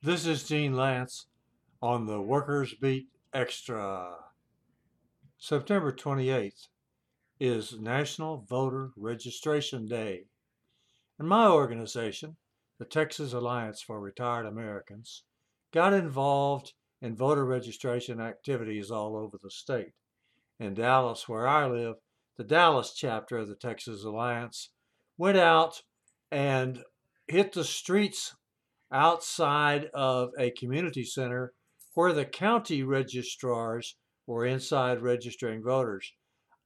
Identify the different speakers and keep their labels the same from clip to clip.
Speaker 1: This is Gene Lantz on the Workers Beat Extra. September 28th is National Voter Registration Day. And my organization, the Texas Alliance for Retired Americans, got involved in voter registration activities all over the state. In Dallas, where I live, the Dallas chapter of the Texas Alliance went out and hit the streets outside of a community center where the county registrars were inside registering voters.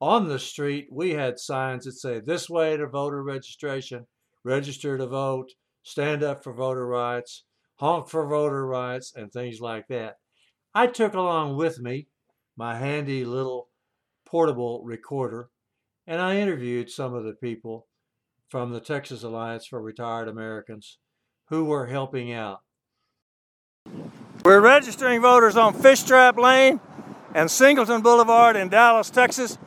Speaker 1: On the street, we had signs that say, This way to voter registration, register to vote, stand up for voter rights, honk for voter rights, and things like that. I took along with me my handy little portable recorder, and I interviewed some of the people from the Texas Alliance for Retired Americans who were helping out.
Speaker 2: We're registering voters on Fishtrap Lane and Singleton Boulevard in Dallas, Texas.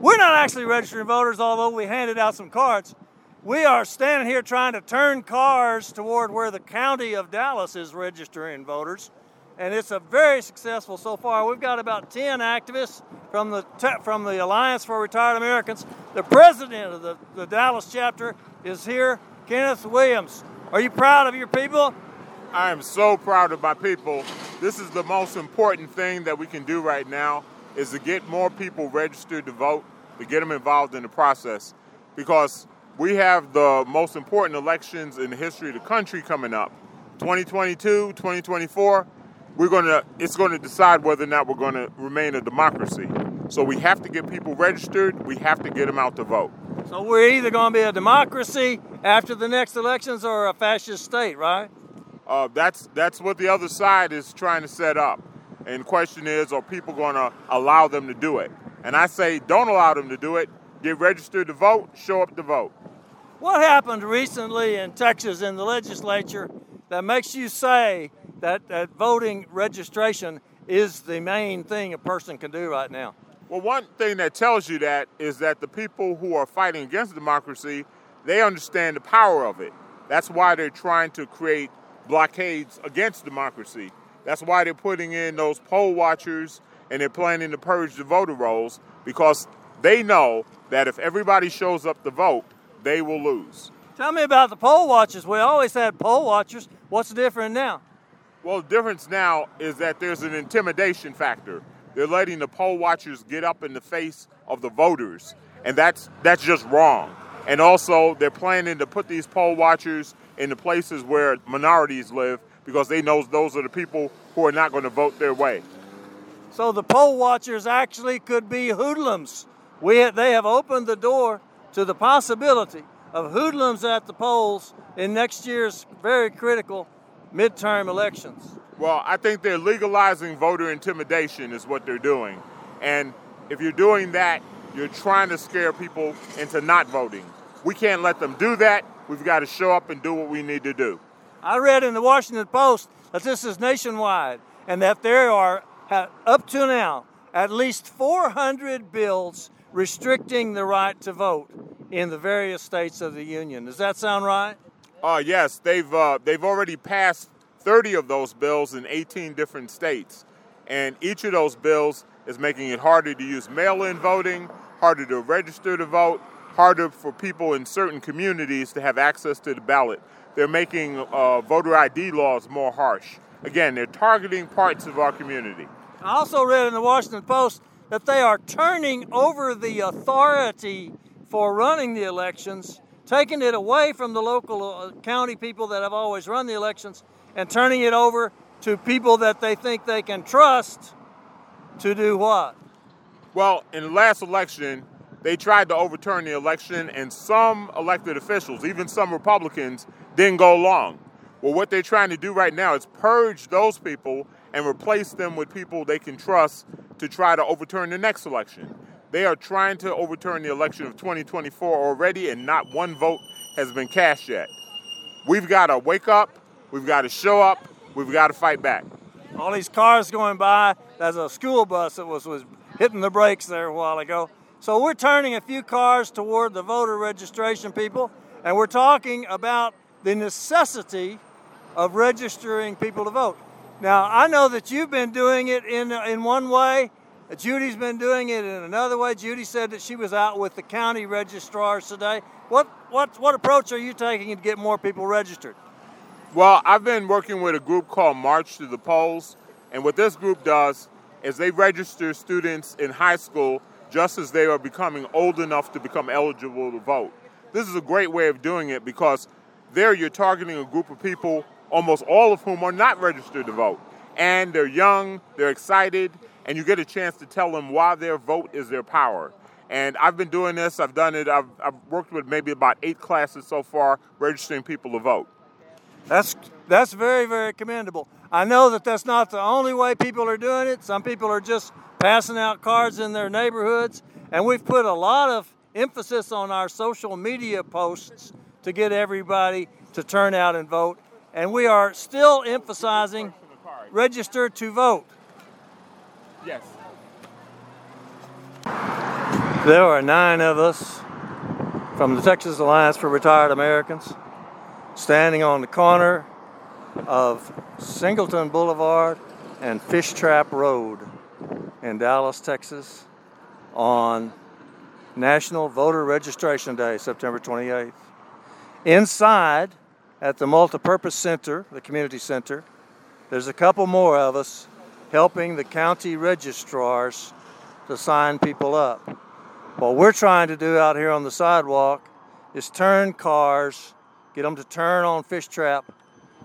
Speaker 2: We're not actually registering voters, although we handed out some cards. We are standing here trying to turn cars toward where the county of Dallas is registering voters. And it's a very successful so far. We've got about 10 activists from the, from the Alliance for Retired Americans. The president of the, the Dallas chapter is here, Kenneth Williams. Are you proud of your people?
Speaker 3: I am so proud of my people. This is the most important thing that we can do right now is to get more people registered to vote, to get them involved in the process because we have the most important elections in the history of the country coming up. 2022, 2024, we're going to it's going to decide whether or not we're going to remain a democracy. So we have to get people registered, we have to get them out to vote.
Speaker 2: So we're either going to be a democracy after the next elections or a fascist state, right?
Speaker 3: Uh, that's that's what the other side is trying to set up. And the question is, are people going to allow them to do it? And I say, don't allow them to do it. Get registered to vote. Show up to vote.
Speaker 2: What happened recently in Texas in the legislature that makes you say that, that voting registration is the main thing a person can do right now?
Speaker 3: Well, one thing that tells you that is that the people who are fighting against democracy, they understand the power of it. That's why they're trying to create blockades against democracy. That's why they're putting in those poll watchers and they're planning to purge the voter rolls because they know that if everybody shows up to vote, they will lose.
Speaker 2: Tell me about the poll watchers. We always had poll watchers. What's different now?
Speaker 3: Well, the difference now is that there's an intimidation factor. They're letting the poll watchers get up in the face of the voters, and that's that's just wrong. And also, they're planning to put these poll watchers in the places where minorities live because they know those are the people who are not going to vote their way.
Speaker 2: So the poll watchers actually could be hoodlums. We they have opened the door to the possibility of hoodlums at the polls in next year's very critical midterm elections.
Speaker 3: Well, I think they're legalizing voter intimidation, is what they're doing. And if you're doing that, you're trying to scare people into not voting. We can't let them do that. We've got to show up and do what we need to do.
Speaker 2: I read in the Washington Post that this is nationwide and that there are, up to now, at least 400 bills restricting the right to vote in the various states of the union. Does that sound right?
Speaker 3: Uh, yes, they've uh, they've already passed 30 of those bills in 18 different states. And each of those bills is making it harder to use mail in voting, harder to register to vote, harder for people in certain communities to have access to the ballot. They're making uh, voter ID laws more harsh. Again, they're targeting parts of our community.
Speaker 2: I also read in the Washington Post that they are turning over the authority for running the elections, taking it away from the local uh, county people that have always run the elections, and turning it over to people that they think they can trust to do what?
Speaker 3: Well, in the last election, they tried to overturn the election, and some elected officials, even some Republicans, didn't go along. Well, what they're trying to do right now is purge those people and replace them with people they can trust to try to overturn the next election. They are trying to overturn the election of 2024 already, and not one vote has been cast yet. We've got to wake up We've got to show up. We've got to fight back.
Speaker 2: All these cars going by. There's a school bus that was, was hitting the brakes there a while ago. So we're turning a few cars toward the voter registration people, and we're talking about the necessity of registering people to vote. Now, I know that you've been doing it in, in one way. Judy's been doing it in another way. Judy said that she was out with the county registrars today. What, what, what approach are you taking to get more people registered?
Speaker 3: Well, I've been working with a group called March to the Polls, and what this group does is they register students in high school just as they are becoming old enough to become eligible to vote. This is a great way of doing it because there you're targeting a group of people, almost all of whom are not registered to vote. And they're young, they're excited, and you get a chance to tell them why their vote is their power. And I've been doing this, I've done it, I've, I've worked with maybe about eight classes so far registering people to vote.
Speaker 2: That's that's very very commendable. I know that that's not the only way people are doing it. Some people are just passing out cards in their neighborhoods, and we've put a lot of emphasis on our social media posts to get everybody to turn out and vote. And we are still emphasizing register to vote.
Speaker 3: Yes.
Speaker 2: There are nine of us from the Texas Alliance for Retired Americans standing on the corner of Singleton Boulevard and Fish Trap Road in Dallas, Texas on National Voter Registration Day, September 28th. Inside at the Multipurpose Center, the community center, there's a couple more of us helping the county registrars to sign people up. What we're trying to do out here on the sidewalk is turn cars get them to turn on Fish Trap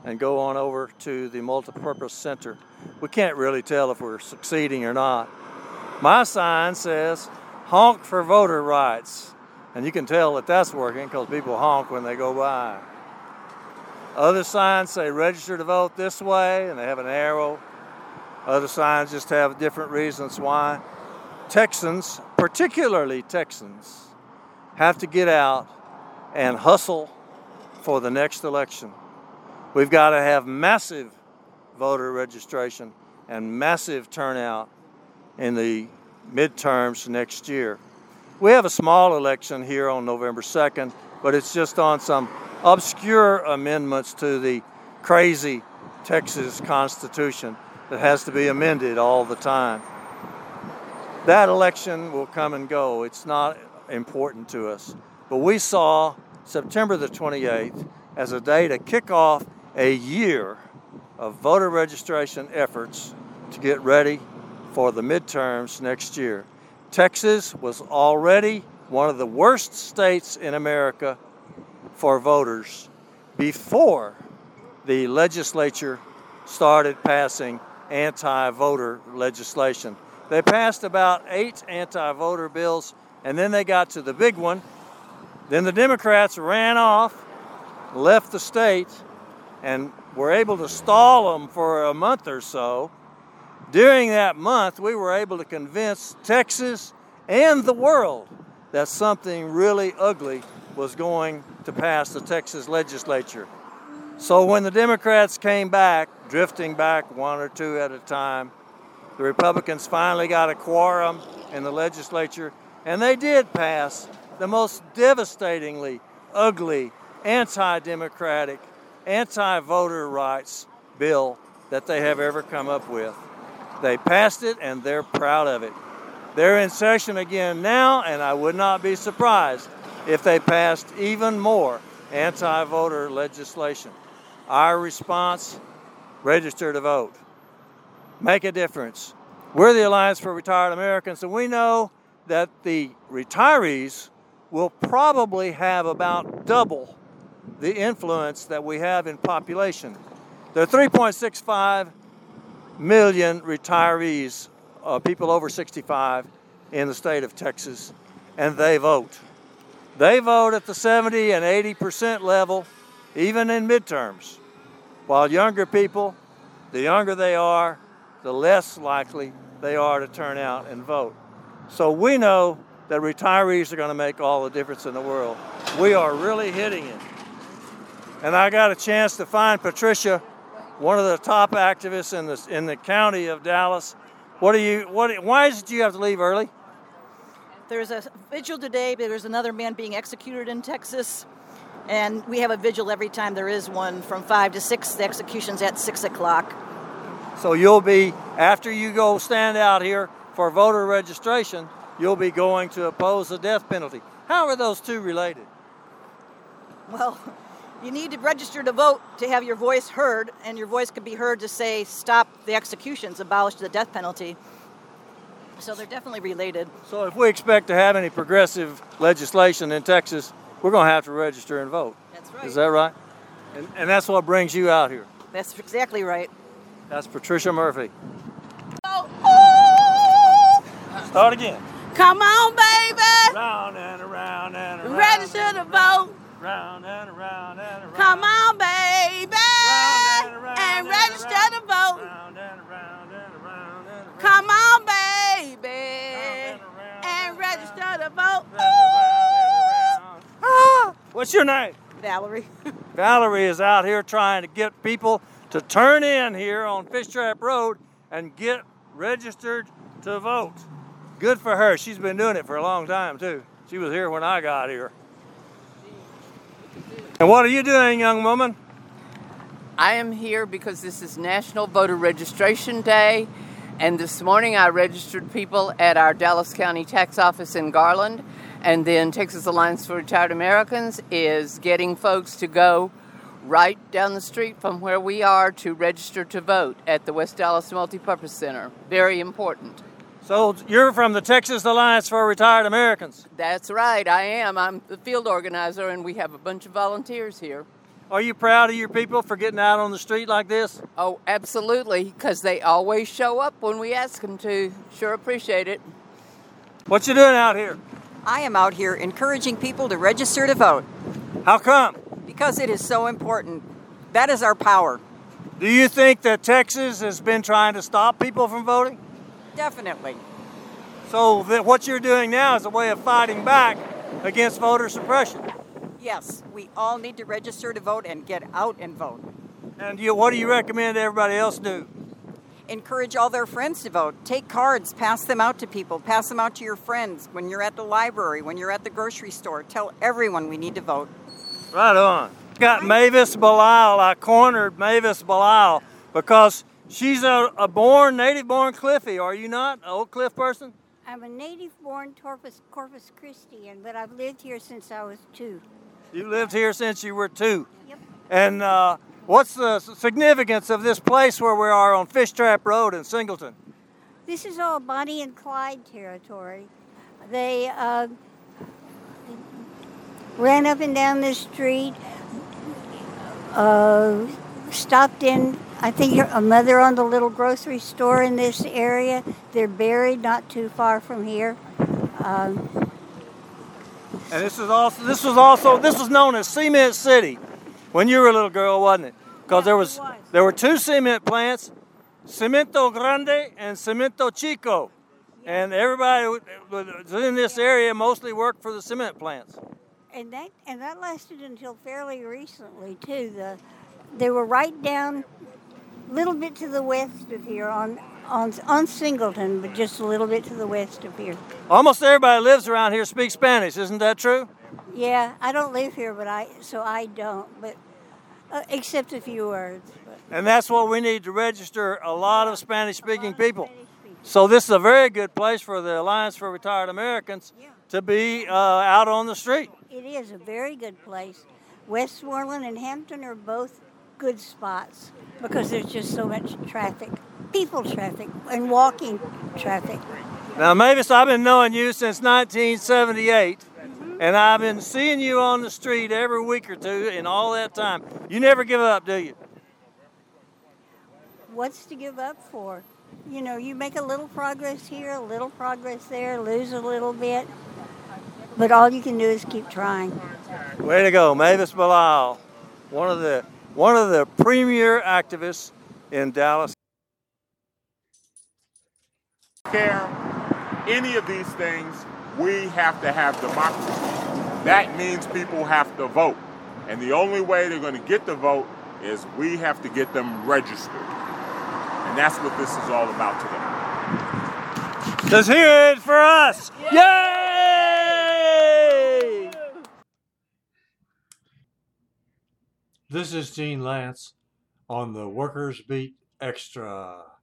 Speaker 2: and go on over to the multipurpose center. We can't really tell if we're succeeding or not. My sign says honk for voter rights, and you can tell that that's working because people honk when they go by. Other signs say register to vote this way, and they have an arrow. Other signs just have different reasons why. Texans, particularly Texans, have to get out and hustle for the next election. We've got to have massive voter registration and massive turnout in the midterms next year. We have a small election here on November 2nd, but it's just on some obscure amendments to the crazy Texas Constitution that has to be amended all the time. That election will come and go. It's not important to us. But we saw September the 28th as a day to kick off a year of voter registration efforts to get ready for the midterms next year. Texas was already one of the worst states in America for voters before the legislature started passing anti voter legislation. They passed about eight anti voter bills, and then they got to the big one then the Democrats ran off, left the state, and were able to stall them for a month or so. During that month, we were able to convince Texas and the world that something really ugly was going to pass the Texas legislature. So when the Democrats came back, drifting back one or two at a time, the Republicans finally got a quorum in the legislature, and they did pass the most devastatingly ugly, anti democratic, anti voter rights bill that they have ever come up with. They passed it and they're proud of it. They're in session again now, and I would not be surprised if they passed even more anti voter legislation. Our response register to vote, make a difference. We're the Alliance for Retired Americans, and we know that the retirees will probably have about double the influence that we have in population. There are 3.65 million retirees, uh, people over 65 in the state of Texas, and they vote. They vote at the 70 and 80 percent level, even in midterms. While younger people, the younger they are, the less likely they are to turn out and vote. So we know that retirees are going to make all the difference in the world. We are really hitting it. And I got a chance to find Patricia, one of the top activists in the in the county of Dallas. What do you what why did you have to leave early?
Speaker 4: There's a vigil today, but there's another man being executed in Texas. And we have a vigil every time there is one from 5 to 6. The execution's at 6 o'clock.
Speaker 2: So you'll be, after you go stand out here for voter registration, you'll be going to oppose the death penalty. How are those two related?
Speaker 4: Well, you need to register to vote to have your voice heard, and your voice could be heard to say, stop the executions, abolish the death penalty. So they're definitely related.
Speaker 2: So if we expect to have any progressive legislation in Texas, we're going to have to register and vote.
Speaker 4: That's right.
Speaker 2: Is that right? And, and that's what brings you out here.
Speaker 4: That's exactly right.
Speaker 2: That's Patricia Murphy.
Speaker 4: Oh,
Speaker 2: Start again.
Speaker 5: Come on, baby.
Speaker 2: Round and around and around.
Speaker 5: Register to vote.
Speaker 2: Round and around and around.
Speaker 5: Come on, baby.
Speaker 2: Round and around
Speaker 5: And
Speaker 2: and
Speaker 5: register
Speaker 2: around.
Speaker 5: to vote.
Speaker 2: What's your name?
Speaker 4: Valerie.
Speaker 2: Valerie is out here trying to get people to turn in here on Fish Trap Road and get registered to vote. Good for her. She's been doing it for a long time, too. She was here when I got here. And what are you doing, young woman?
Speaker 6: I am here because this is National Voter Registration Day, and this morning I registered people at our Dallas County Tax Office in Garland, and then Texas Alliance for Retired Americans is getting folks to go right down the street from where we are to register to vote at the West Dallas Multipurpose Center. Very important.
Speaker 2: So you're from the Texas Alliance for Retired Americans.
Speaker 6: That's right, I am. I'm the field organizer, and we have a bunch of volunteers here.
Speaker 2: Are you proud of your people for getting out on the street like this?
Speaker 6: Oh, absolutely, because they always show up when we ask them to. Sure appreciate it.
Speaker 2: What you doing out here?
Speaker 7: I am out here encouraging people to register to vote
Speaker 2: How come?
Speaker 7: because it is so important. That is our power.
Speaker 2: Do you think that Texas has been trying to stop people from voting?
Speaker 7: Definitely.
Speaker 2: So that what you're doing now is a way of fighting back against voter suppression.
Speaker 7: Yes, we all need to register to vote and get out and vote.
Speaker 2: And you, what do you recommend everybody else do?
Speaker 7: Encourage all their friends to vote. Take cards, pass them out to people, pass them out to your friends when you're at the library, when you're at the grocery store. Tell everyone we need to vote.
Speaker 2: Right on. Got Mavis Belisle. I cornered Mavis Belisle because she's a, a born, native born Cliffy. Are you not? An Oak Cliff person?
Speaker 8: I'm a native born Corpus, Corpus Christi, and but I've lived here since I was two.
Speaker 2: You lived here since you were two.
Speaker 8: Yep.
Speaker 2: And uh, what's the significance of this place where we are on Fish Trap Road in Singleton?
Speaker 8: This is all Bonnie and Clyde territory. They uh, ran up and down the street, uh, stopped in. I think a mother owned a little grocery store in this area. They're buried not too far from here. Um,
Speaker 2: And this is also this was also this was known as Cement City when you were a little girl, wasn't it? Because
Speaker 8: Yeah,
Speaker 2: there was,
Speaker 8: was.
Speaker 2: there were two cement plants, Cemento Grande and Cemento Chico, and everybody in this area mostly worked for the cement plants.
Speaker 8: and that and that lasted until fairly recently too. The they were right down a little bit to the west of here on on on Singleton, but just a little bit to the west of here.
Speaker 2: Almost everybody lives around here speaks Spanish, isn't that true?
Speaker 8: Yeah, I don't live here, but I so I don't, but uh, except a few words. But
Speaker 2: And that's what we need to register a lot of Spanish speaking people. So this is a very good place for the Alliance for Retired Americans to be uh, out on the street.
Speaker 8: it is a very good place. Westmoreland and Hampton are both good spots because there's just so much traffic, people traffic, and walking traffic.
Speaker 2: Now, Mavis, I've been knowing you since 1978, and I've been seeing you on the street every week or two in all that time. You never give up, do you?
Speaker 8: what's to give up for? You know, you make a little progress here, a little progress there, lose a little bit, but all you can do is keep trying.
Speaker 2: Way to go, Mavis Belisle, one of the one of the premier activists in Dallas.
Speaker 3: care any of these things, we have to have democracy. That means people have to vote. And the only way they're going to get the vote is we have to get them registered. And that's what this is all about today.
Speaker 2: Let's hear it for us! Yay! This is Gene Lantz on the Workers Beat Extra.